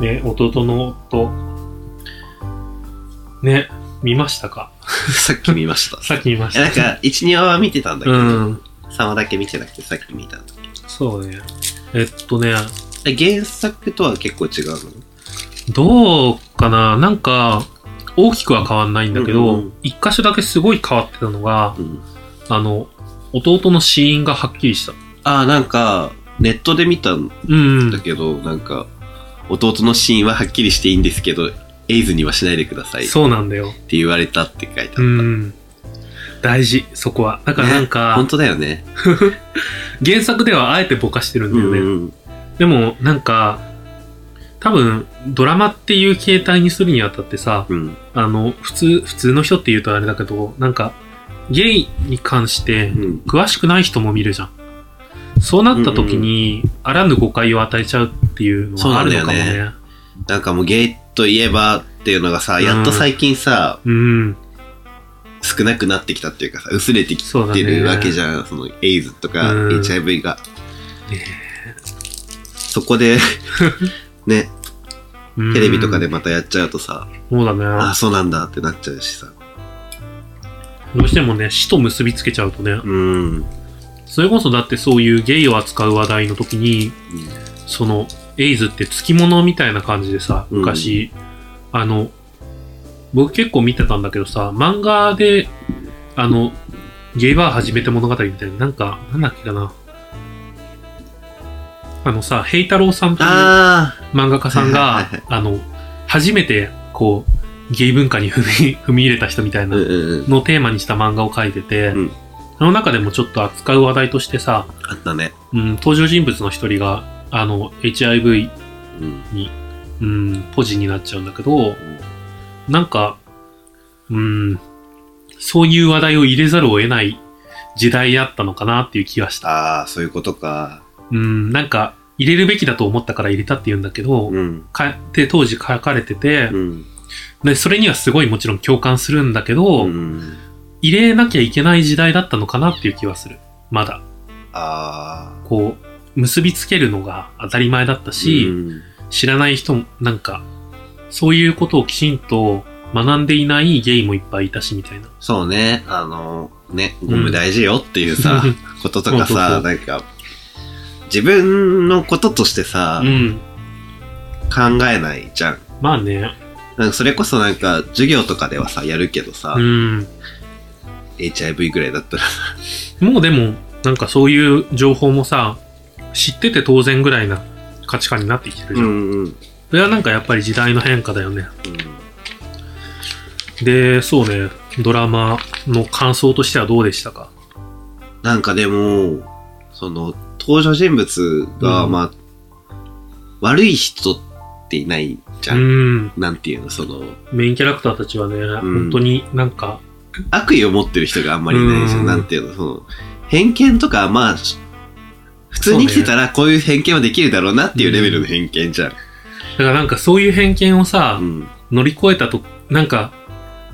ね、弟の夫。ね、見ましたか？さっき見ました。さっき見ました。えなんか、1、2話は見てたんだけど、うん。3話だけ見てなくてさっき見たんだけそうね。えっとね、原作とは結構違うの？どうかな？なんか、大きくは変わんないんだけど、うんうん一箇所だけすごい変わってたのが、うん。あの、弟の死因がはっきりした。ああ、なんか、ネットで見たんうんだ。けど、なんか、弟の死因ははっきりしていいんですけど、エイズにはしないでくださいってそうなんだよ。言われたって書いてあった。うん。大事、そこは。だからなんか、本当だよね。原作ではあえてぼかしてるんだよね。うんでも、なんか、多分、ドラマっていう形態にするにあたってさ、うん。あの、普通、普通の人って言うとあれだけど、なんか、ゲイに関してう、ん。詳しくない人も見るじゃん。そうなった時に、あらぬ誤解を与えちゃうっていうのはあるのかもそうなん。なんかもうゲイといえばっていうのがさ、やっと最近さ、うん。少なくなってきたっていうかさ、薄れてきてるわけじゃん。そのエイズとかうん HIV が。ねそこで、ね、うんテレビとかでまたやっちゃうとさ、そうだね。ああ、そうなんだってなっちゃうしさ。どうしてもね、死と結びつけちゃうとね、うん。それこそだってそういうゲイを扱う話題の時に、その、エイズって付き物みたいな感じでさ、うん昔、あの、僕結構見てたんだけどさ、漫画で、あの、ゲイバー始めて物語みたいな、なんか、なんだっけかな。あのさ、ヘイタロウさんというあ漫画家さんがあの、初めて、こう、ゲイ文化に踏み、踏み入れた人みたいあ、なうんうんうん。のをテーマにした漫画を描いてて、うんその中でもちょっと扱う話題としてさ、あったね。うん、登場人物の一人が、あの、HIV、うん。うん、ポジになっちゃうんだけど、なんか、うん、そういう話題を入れざるを得ない時代だったのかなっていう気がした。ああ、そういうことか。うん、なんか、入れるべきだと思ったから入れたって言うんだけど、うん。かって当時書かれてて、うん。で、それにはすごいもちろん共感するんだけど、うん。入れなきゃいけない時代だったのかなっていう気はする。まだ。ああ。こう、結びつけるのが当たり前だったし、うん知らない人も、なんか、そういうことをきちんと学んでいないゲイもいっぱいいたし、みたいな。そうね、あの、ね、ゴム大事よっていうさ、うんこととかさ、なんか、自分のこととしてさ、うん。考えないじゃん。まあね。なんかそれこそなんか、授業とかではさ、やるけどさ、うん。HIV ぐらいだったら、もうでも、なんかそういう情報もさ、知ってて当然ぐらいな価値観になってきてるじゃん。んうん。それはなんかやっぱり時代の変化だよね。で、そうね、ドラマの感想としてはどうでしたか？なんかでも、その、登場人物が、うんまあ、悪い人っていないじゃ。うんん。なんていうの、その、メインキャラクターたちはね、本当になんか、悪意を持ってる人があんまりいないじゃん。うんなんていうの、その、偏見とか、まあ、普通に生きてたらこういう偏見はできるだろうなっていうレベルの偏見じゃん。だからなんかそういう偏見をさ、うん。乗り越えたと、なんか、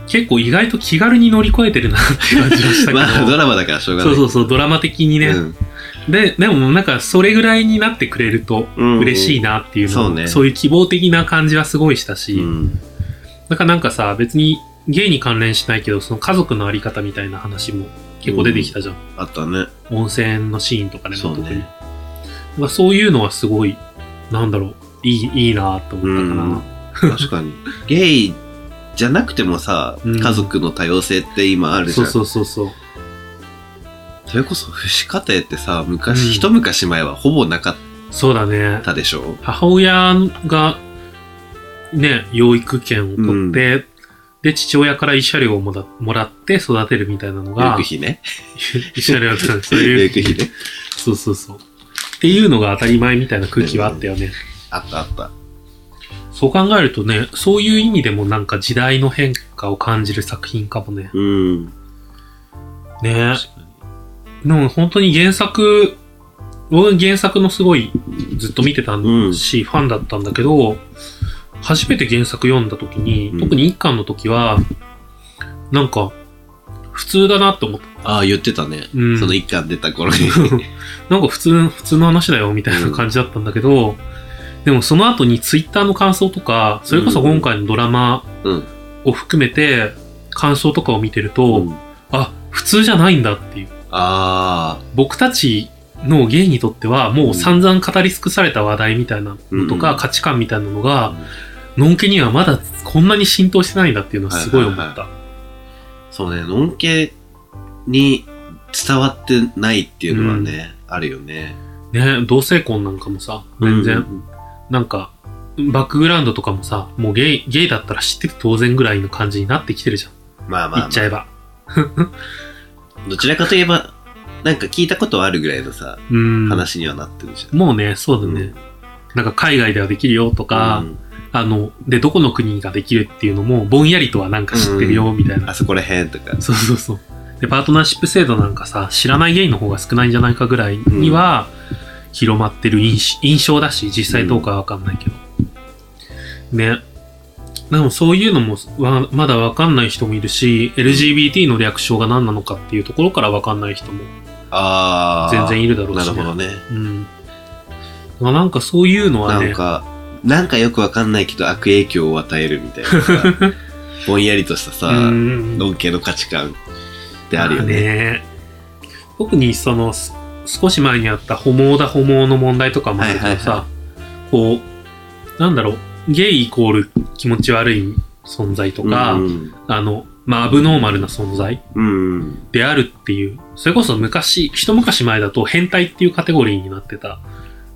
結構意外と気軽に乗り越えてるなって感じがしたけど。まあ、ドラマだからしょうがないうそそうそう、ドラマ的にね。うんで、でもなんかそれぐらいになってくれるとうん嬉しいなっていうの、そうねそういう希望的な感じはすごいしたし、うん。だからなんかさ、別にゲイに関連しないけど、その家族のあり方みたいな話も結構出てきたじゃん。あったね。温泉のシーンとかでもそうね特に。まあそういうのはすごい、なんだろう、いい、いいなと思ったかな。確かに。ゲイじゃなくてもさ、うん家族の多様性って今あるじゃ。そうんそうそうそう。それこそ、父子家庭ってさ、昔、うん一昔前はほぼなかっそうだね。たでしょ？母親が、ね、養育権を取って、で、父親から慰謝料をもらもらって育てるみたいなの養が育、費ね。慰謝料ってそう養いう、育費ね。そうそうそう。っていうのが当たり前みたいな空気はあったよね。あったあった。そう考えるとね、そういう意味でもなんか時代の変化を感じる作品かもね。うん。ねでも本当に原作、僕原作のすごいずっと見てたし、ファンだったんだけど、初めて原作読んだ時に、うん特に一巻の時は、なんか、普通だなって思った。ああ、言ってたね。うんその一巻出た頃に。なんか普通、普通の話だよみたいな感じだったんだけど、でもその後にツイッターの感想とか、それこそ今回のドラマうん。を含めて、感想とかを見てると、うんあ、普通じゃないんだっていう。あ僕たちのゲイにとっては、もう散々語り尽くされた話題みたいなのとか、うん価値観みたいなのあが、。のんけにはまだこんなに浸透してないんだっていうのはすごい思った。はいはいそうね、のんけに伝わってないっていうのはね、あるよね。ね同性婚なんかもさ、全然、うんなんか、バックグラウンドとかもさ、もうゲイ、ゲイだったら知ってて当然ぐらいの感じになってきてるじゃん。まあまあ、言っちゃえば。どちらかといえば、なんか聞いたことあるぐらいのさ、うん。話にはなってるじゃん。もうね、そうだね。うんなんか海外ではできるよとか、うんあの、で、どこの国ができるっていうのも、ぼんやりとはなんか知ってるよ、みたいな。あそこら辺とか。そうそうそう。で、パートナーシップ制度なんかさ、知らないゲイの方が少ないんじゃないかぐらいには、広まってる印印象だし、実際どうかはわかんないけど。ね。でもそういうのもわまだわかんない人もいるし、LGBT の略称が何なのかっていうところからわかんない人もああ。全然いるだろうし、ね。なるほどね。うん。まあなんかそういうのはね、なんか、なんかよくわかんないけど悪影響を与えるみたいなさ、ぼんやりとしたさ、うんのんけの価値観ってあるよまね。特にそのす少し前にあったホモだホモの問題とかもあるけどさ、はいはいはこうなんだろうゲイイコール気持ち悪い存在とか、うんあのまあアブノーマルな存在うん。であるっていうそれこそ昔一昔前だと変態っていうカテゴリーになってた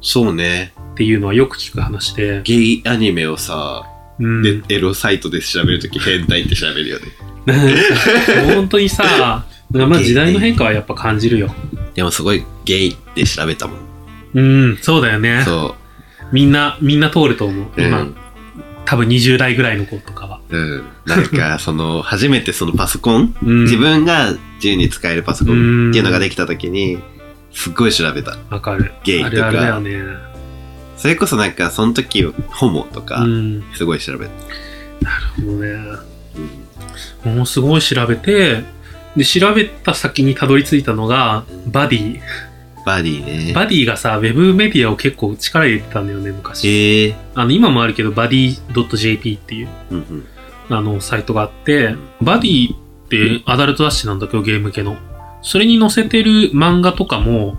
そうね。っていうのはよく聞く話で、ゲイアニメをさ、うん、でエロサイトで調べるとき変態って調べるよね。本当にさ まあ時代の変化はやっぱ感じるよ。でもすごいゲイって調べたもん。うん、そうだよね。そみんな、みんな通ると思う。う。今、うん。多分20代ぐらいの子とかは。うん。なんか、その、初めてそのパソコン、うん、自分が自由に使えるパソコンっていうのができたときに、すっごい調べた。わかる。ゲイとかあるあるだよね。それこそなんか、その時、ホモとかう、ん。すごい調べた。もうね、うんもうすごい調べて、で、調べた先にたどり着いたのが、バディ。バディね。バディがさ、ウェブメディアを結構力入れてたんだよね、昔。ええあの、今もあるけど、バディ .jp っていう、うんうん。あの、サイトがあって、バディってアダルト雑誌なんだけど、ゲーム系の。それに載せてる漫画とかも、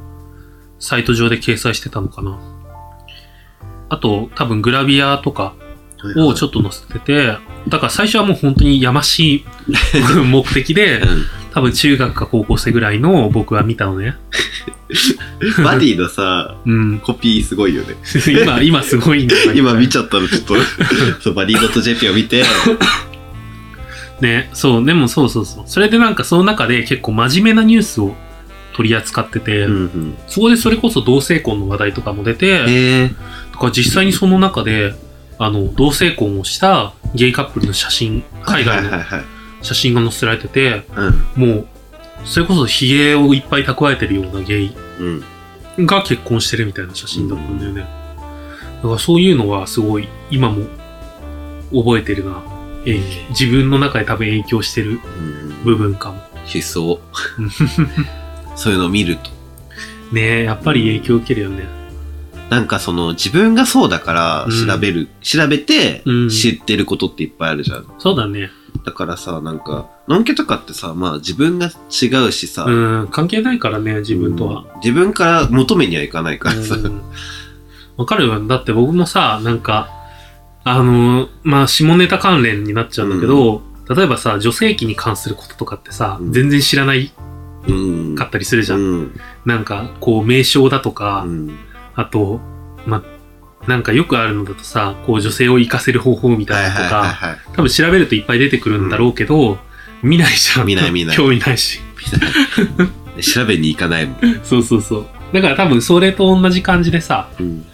サイト上で掲載してたのかな。あと、多分グラビアとかをちょっと載せてて、だから最初はもう本当にやましい 目的で、多分中学か高校生ぐらいの僕は見たのね。うん。バディのさ、うん。コピーすごいよね。今、今すごいんだよ今見ちゃったのちょっと、そう、バディ .jp を見て、ね、そう、でもそうそうそう。それでなんかその中で結構真面目なニュースを取り扱ってて、うんうん。そこでそれこそ同性婚の話題とかも出て、ええだから実際にその中で、あの、同性婚をしたゲイカップルの写真、海外の。写真が載せられてて、うん。もう、それこそヒゲをいっぱい蓄えてるようなゲイうん。が結婚してるみたいな写真だったんだよね。だからそういうのはすごい今も覚えてるな。えー自分の中で多分影響してるうん部分かも。思想。そういうのを見ると。ねえ、やっぱり影響受けるよね。なんかその自分がそうだからうん調べる、調べてうん知ってることっていっぱいあるじゃん。そうだね。だからさ、なんか、のんけとかってさ、まあ自分が違うしさ、うん、関係ないからね、自分とは。うん自分から求めにはいかないからさ。うんわかるよ。だって僕もさ、なんか、あの、まあ、下ネタ関連になっちゃうんだけど、例えばさ、女性器に関することとかってさ、うん全然知らないうん。かったりするじゃん。うん。なんか、こう、名称だとか、うん。あと、まあ、なんかよくあるのだとさ、こう、女性を生かせる方法みたはいいはいなのとか、はいはい。多分調べるといっぱい出てくるんだろうけど、見ないじゃん。見ない見ない興味ないし。調べに行かないもん。そうそうそう。だから多分それと同じ感じでさ、うん。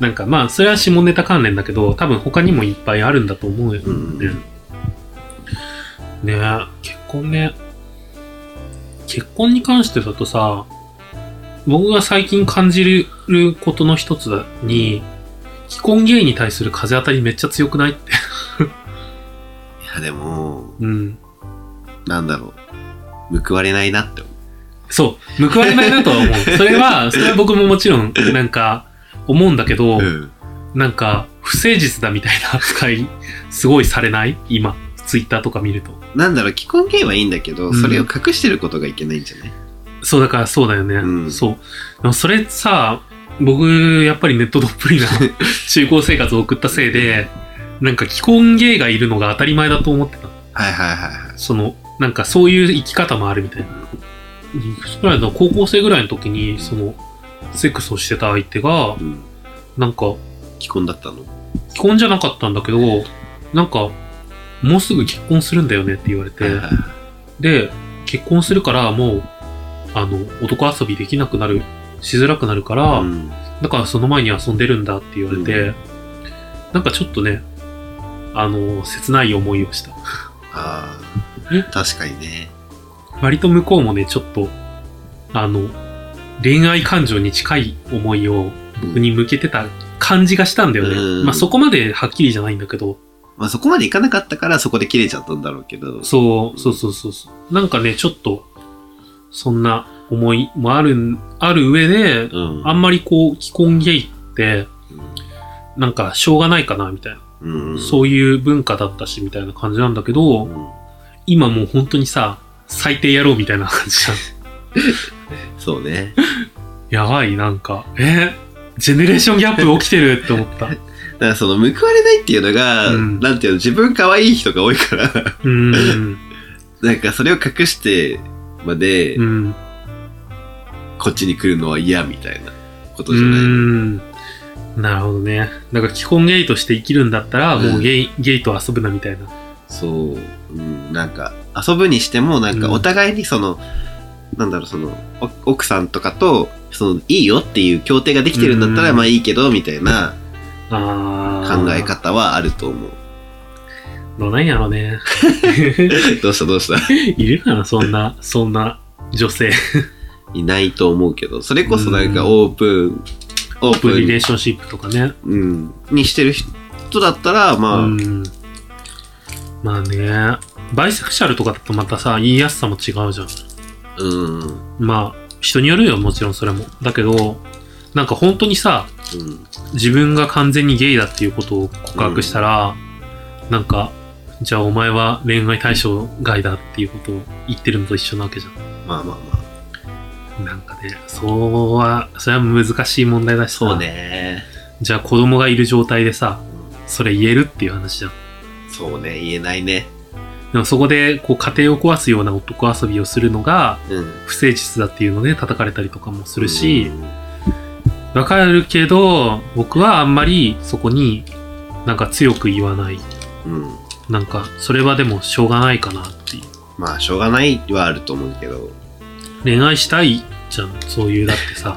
なんかまあ、それは下ネタ関連だけど、多分他にもいっぱいあるんだと思うよね。うんねえ、結婚ね。結婚に関してだとさ、僕が最近感じることの一つに、既婚ゲイに対する風当たりめっちゃ強くないって。いやでも、うん。なんだろう。報われないなって思そう。報われないなとは思う。それは、それは僕ももちろん、なんか、思うんだけど、う。うん。なんか、不誠実だみたいな扱い、すごいされない？今、ツイッターとか見ると。なんだろう、既婚ゲイはいいんだけど、うんそれを隠してることがいけないんじゃない？そう、だからそうだよね。うんそう。それさ、僕、やっぱりネットどっぷりな中高生活を送ったせいで、なんか既婚ゲイがいるのが当たり前だと思ってた。はいはいはいはい。その、なんかそういう生き方もあるみたいな。それの高校生ぐらいの時に、その、セックスをしてた相手が、うん。なんか、既婚だったの？既婚じゃなかったんだけど、なんか、もうすぐ結婚するんだよねって言われて、で、結婚するからもう、あの、男遊びできなくなる、しづらくなるから、うん。だからその前に遊んでるんだって言われて、うなんかちょっとね、あの、切ない思いをした。あ、確かにね。割と向こうもね、ちょっと、あの、恋愛感情に近い思いを僕に向けてた感じがしたんだよね。うんまあそこまではっきりじゃないんだけど、まあそこまでいかなかったからそこで切れちゃったんだろうけど。そう、そうそうそうそう。なんかね、ちょっと、そんな思いもあるん、ある上で、うん。あんまりこう、既婚ゲイって、なんか、しょうがないかな、みたいな。うん。うん。そういう文化だったし、みたいな感じなんだけど、うん今もう本当にさ、最低やろうみたいな感じじゃん。そうね。やばい、なんか、え？ジェネレーションギャップ起きてるって思った。だからその報われないっていうのが、うんなんていうの、自分可愛い人が多いから、うん。なんかそれを隠してまで、うん。こっちに来るのは嫌みたいなことうじゃない、ん。なるほどね。だから、既婚ゲイとして生きるんだったら、もうゲイ、ゲイと遊ぶなみたいな。そう、うん、なんか遊ぶにしてもなんかうんお互いにその、なんだろうそのお奥さんとかとそのいいよっていう協定ができてるんだったらうんまあいいけどみたいな考え。方はあると思う。どうなんやろね。どうしたどうした？いるかな、そんな、そんな女性。いないと思うけどそれこそなんかうんオープン、オープリレーン、ションシップとかね。うん、にしてる人だったらまあ、うん。まあね、バイセクシャルとかだとまたさ、言いやすさも違うじゃん。うん、うん、まあ、人によるよ、もちろんそれも。だけど、なんか本当にさ、うん、自分が完全にゲイだっていうことを告白したら、なんか、じゃあお前は恋愛対象外だっていうことを言ってるのと一緒なわけじゃまあまあまあ。ん。なんかね、そうは、それは難しい問題だしさそうね。じゃあ子供がいる状態でさ、それ言えるっていう話じゃん。そうね、言えないね。でもそこで、こう、家庭を壊すような男遊びをするのが、うん。不誠実だっていうので叩かれたりとかもするしう、んわかるけど、僕はあんまりそこになんか強く言わない。うん。なんか、それはでもしょうがないかなっていう。まあ、しょうがないはあると思うけど、恋愛したいじゃん、そういう、だってさ。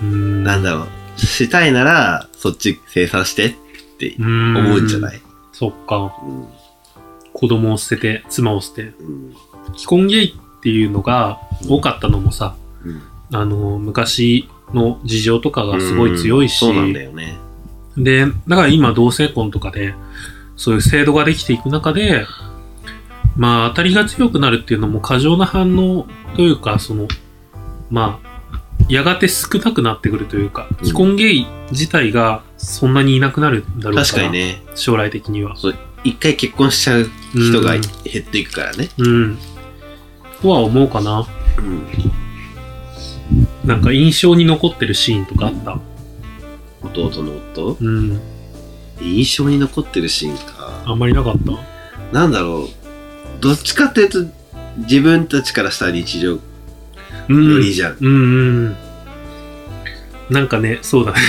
うーん。なんだろう、したいなら、そっち生産してって思思うんじゃない？そっか。うん。子供を捨てて、妻を捨て。うん。既婚ゲイっていうのが多かったのもさ、うん。あの、昔の事情とかがすごい強いし、そうなんだよね。で、だから今同性婚とかで、そういう制度ができていく中で、まあ当たりが強くなるっていうのも過剰な反応というか、その、まあ、やがて少なくなってくるというか、うん既婚ゲイ自体がそんなにいなくなるんだろうから、確かにね、将来的には。一回結婚しちゃう人がうん減っていくからね。うん。とは思うかな。うん。なんか印象に残ってるシーンとかあった？弟の夫？うん。印象に残ってるシーンか。あんまりなかった？なんだろう。どっちかっていうと、自分たちからしたら日常うん。よりじゃん。うんうん。なんかね、そうだね。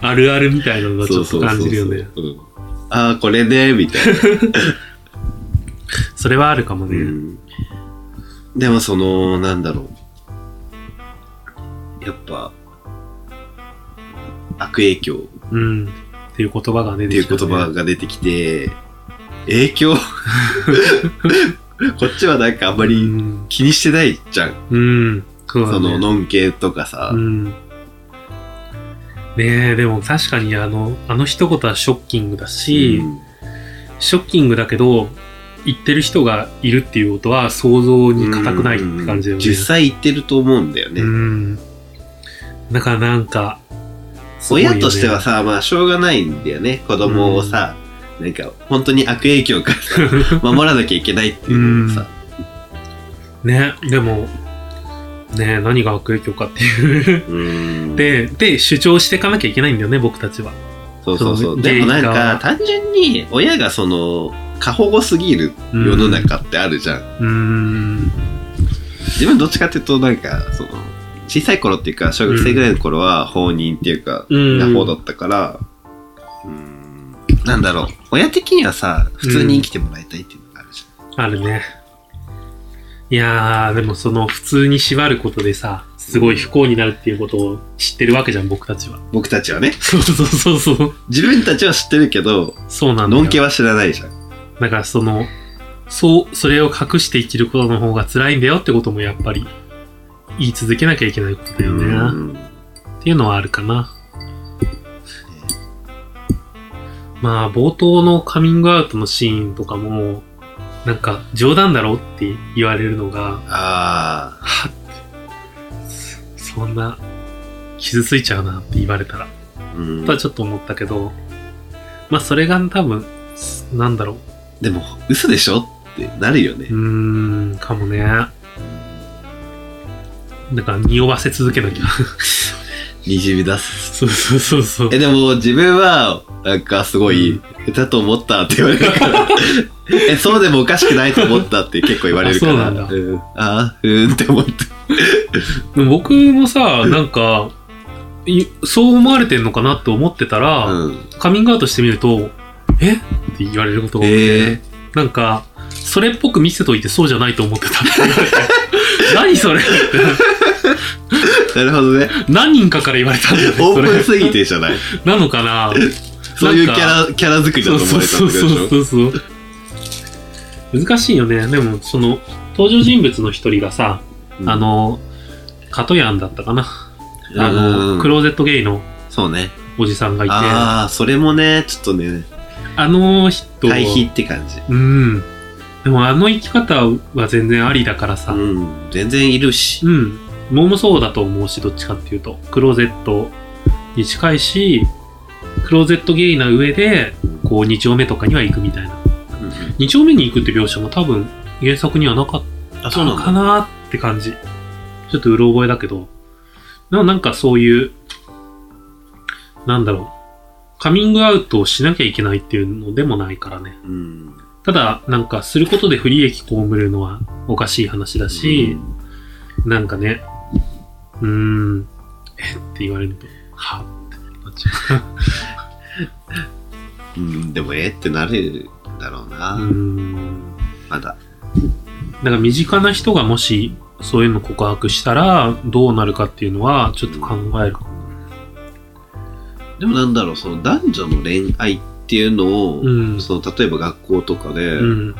あるあるみたいなのがちょっと感じるよね。うんああ、これね、みたいな。それはあるかもね。うんでもその、なんだろう。やっぱ、悪影響うん。っていう言葉がね、っていう言葉が出てきて、影響？こっちはなんかあんまうりん。気にしてないじゃん。うん。そうだね。その、のんけとかさ。うん。ねえ、でも確かにあの、あの一言はショッキングだし、うんショッキングだけど、言ってる人がいるっていうことは想像に難くないって感じだよね。実際言ってると思うんだよね。うん。だからなんか、すごいよね親としてはさ、まあしょうがないんだよね。子供をさ、なんか本当に悪影響からさ 守らなきゃいけないっていうのもさ、ね、でも、ね、何が悪影響かっていう。うん。で、で、主張していかなきゃいけないんだよね、僕たちは。そうそうそ。そうのでもなんか単純に親がその過保護すぎる世の中ってあるじゃん。ん。自分どっちかっていうとなんかその小さい頃っていうか小学生ぐらいの頃は放任っていうか、うんな方だったから、うん、なんだろう親的にはさ普通に生きてもらいたいっていうのがあるじあるね。いやー、でもその普通に縛ることでさ、すごい不幸になるっていうことを知ってるわけじゃん、僕たちは。僕たちはねそうそうそうそう。自分たちは知ってるけどそうなんだよ。のんけは知らないじゃんだからその、そう、それを隠して生きることの方が辛いんだよってこともやっぱり言い続けなきゃいけないことだよね。うんっていうのはあるかな。まあ、冒頭のカミングアウトのシーンとかも、なんか冗談だろって言われるのが、あはっ。そそんな、傷ついちゃうなって言われたら、あうん。とはちょっと思ったけど、まあそれが多分、なんだろう、でも嘘でしょってなるよね。うーん、かもね。だから匂わせ続けなきゃ。にじみ出す。そうそうそうそう。えでも自分はなんかすごい下手だと思ったって言われるから。えそうでもおかしくないと思ったって結構言われるから。あそうなんだ。うん、あーうーんって思ってでも僕もさ、なんか、いそう思われてんのかなって思ってたら、うん。カミングアウトしてみると、え？って言われることが多くて、えなんか、それっぽく見せといてそうじゃないと思ってたって言われて。何それって。ー、なるほどね。何人かから言われたんだよね。オープンすぎてじゃない？なのかな？そういうキャラキャラ作りだと思われたってことでしょ？そうそうそうそう難しいよね。でも、その、登場人物の一人がさ、あの、カトヤンだったかな？あうの、んクローゼットゲイのそうね。おじさんがいて、あああそれもねちょっとねの人、対比って感じ。うん。でもあの生き方は全然ありだからさ、うん。全然いるし。うん。僕もそうだと思うし、どっちかっていうと。クローゼットに近いし、クローゼットゲイな上で、こう、二丁目とかには行くみたいな。二丁目に行くって描写も多分、原作にはなかっあたのかなって感じ。ちょっとうろ覚えだけど。でもなんかそういう、なんだろう。カミングアウトをしなきゃいけないっていうのでもないからね。うんただ、なんかすることで不利益被るのはおかしい話だし、なんかね、うーん、え？って言われると、は？ってなっちゃうん、うんでもえ？ってなるんだろうな、う。ん。まだだから身近な人がもしそういうの告白したらどうなるかっていうのはちょっと考える。でもなんだろう、その男女の恋愛っていうのを、うん。その例えば学校とかでうん。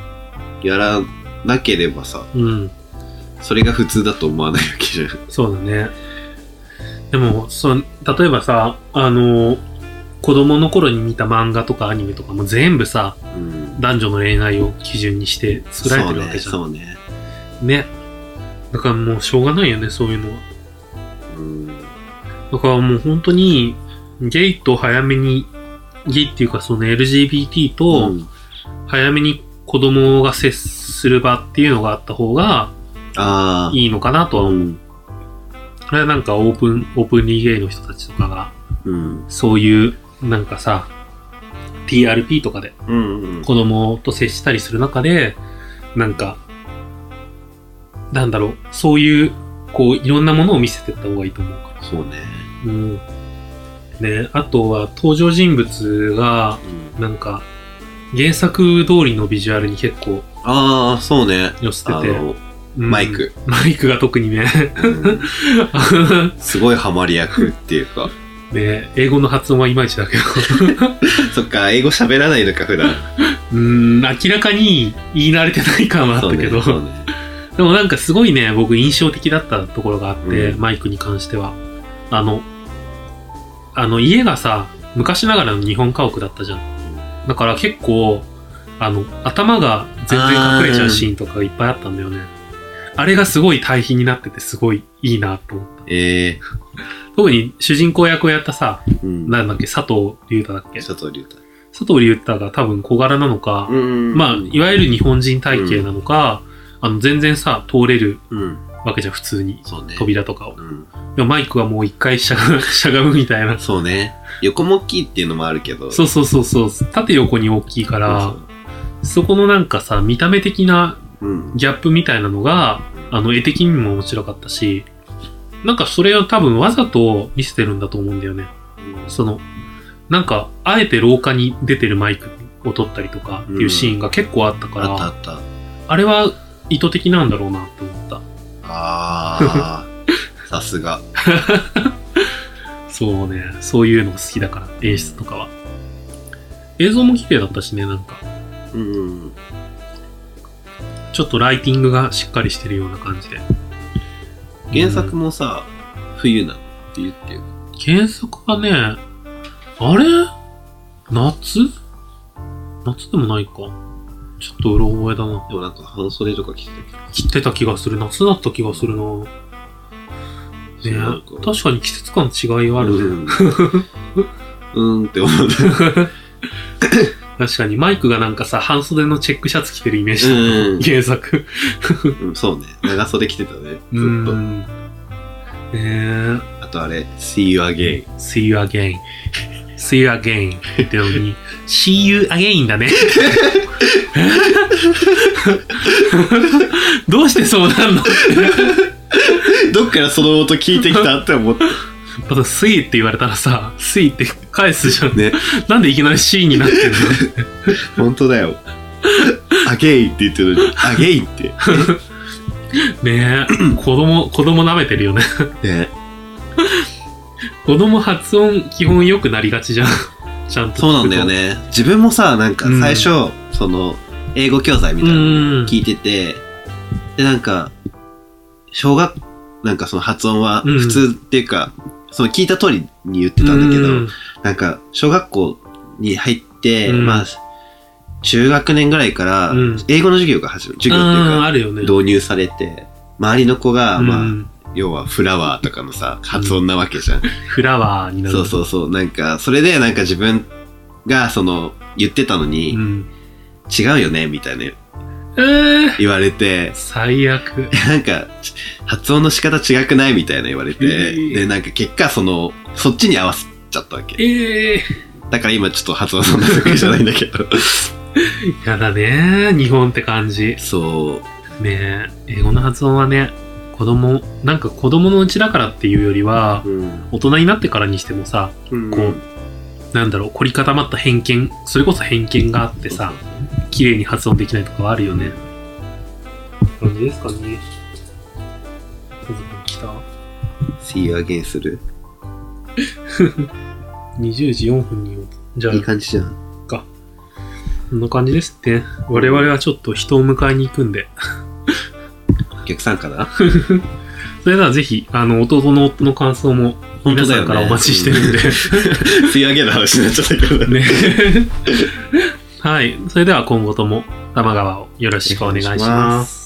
やらなければさ、うん。それが普通だと思わないわけじゃん。そうだね。でも、その例えばさ、あの、子供の頃に見た漫画とかアニメとかも全部さ、うん。男女の恋愛を基準にして作られてるわけじゃん。そうね、ね。だからもうしょうがないよね、そういうのは。そうん。だからもう本当に、ゲイと早めに、ゲイっていうかその LGBT とうん早めに子供が接する場っていうのがあった方がああ。いいのかなとは思う。うん。これはなんかオープン、オープンリーゲイの人たちとかが、うん。そういう、なんかさ、TRP とかで。子供と接したりする中で、なんか、なんだろう、そういう、こう、いろんなものを見せてった方がいいと思うから。そうね。うん。ね、あとは登場人物が、うん、なんか、原作通りのビジュアルに結構ああ、そうね。寄せてて、マイク。マイクが特にね、うんすごいハマり役っていうか。ね、英語の発音はいまいちだけど、そっか、英語喋らないのか、普段。うん、明らかに言い慣れてない感はあったけど、そうね。でもなんかすごいね、僕印象的だったところがあって、うんマイクに関しては。あの、あの家がさ、昔ながらの日本家屋だったじゃん。だから結構、あの、頭が全然隠れちゃうシーンとかがいっぱいあったんだよね。あれがすごい対比になっててすごいいいなと思った。ええ特に主人公役をやったさ、うん。なんだっけ、佐藤隆太だっけ？佐藤隆太。佐藤隆太が多分小柄なのか、んまあ、いわゆる日本人体型なのか、あの、全然さ、通れるうん。わけじゃん、普通に。そうね。扉とかを。うん。でもマイクはもう一回しゃが しゃがむみたいな。そうね。横も大きいっていうのもあるけど。そうそうそうそう。縦横に大きいから、そこのなんかさ、見た目的な。ギャップみたいなのが、あの、絵的にも面白かったし、なんかそれを多分わざと見せてるんだと思うんだよね。その、なんか、あえて廊下に出てるマイクを撮ったりとかっていうシーンが結構あったから、あったあった。あれは意図的なんだろうなって思った。ああ。さすが。そうね、そういうのが好きだから、演出とかは。映像も綺麗だったしね、なんか、うん。ちょっとライティングがしっかりしてるような感じで。原作もさ、冬なの？って言ってる。原作はね、あれ？夏？夏でもないか。ちょっとうろ覚えだな。でもなんか半袖とか着てた。着てた気がする。夏だった気がするな。ね確かに季節感の違いはあるね。うん。うんって思う。確かにマイクがなんかさ、半袖のチェックシャツ着てるイメージだうんった。原作。うん、そうね。長袖着てたね。ずっうと。ん。ねえ。あとあれ、See you again. See you again. See you again. ってのに、See you again だね。どうしてそうなんのどっからその音聞いてきたって思って。また See って言われたらさ、See って返すじゃん。ね。なんでいきなり C になってんの？本当だよ。again って言ってるのに、again って。ねえ、子供、子供舐めてるよね。ね。子供発音基本良くなりがちじゃん。ちゃんと。そうなんだよね。自分もさ、なんかうん最初、その、英語教材みたいなのうん。聞いてて、で、なんか、小学、なんかその発音はうん普通っていうか、その聞いた通りに言ってたんだけど、うんなんか、小学校に入って、うんまあ、中学年ぐらいからうん、英語の授業が始まる、授業っていうか、ね。導入されて、周りの子が、うんまあ、要はフラワーとかのさ、発音なわけじゃん。フラワーになる。そうそうそう。なんか、それでなんか自分が、その、言ってたのに、うん。違うよね、みたいなえー、言われて、最悪。なんか、発音の仕方違くないみたいな言われて、えーで、なんか結果、その、そっちに合わせちゃったわけ。ええだから今ちょっと発音そんな得意じゃないんだけど。ー、やだね日本って感じ。そう。ねえ英語の発音はね、子供、なんか子供のうちだからっていうよりは、うん。大人になってからにしてもさ、こう、なんだろう、凝り固まった偏見、それこそ偏見があってさ、綺麗に発音できないとかはあるよね。感じですかね。来た See you again する？20時4分にじゃあいい感じじゃん。こんな感じですって我々はちょっと人を迎えに行くんでお客さんかな それではぜひあの弟の夫の感想も皆さんからお待ちしてるんで、See you again の話になっちゃったけどね。ねはい。それでは今後とも多摩川をよろしくお願いします。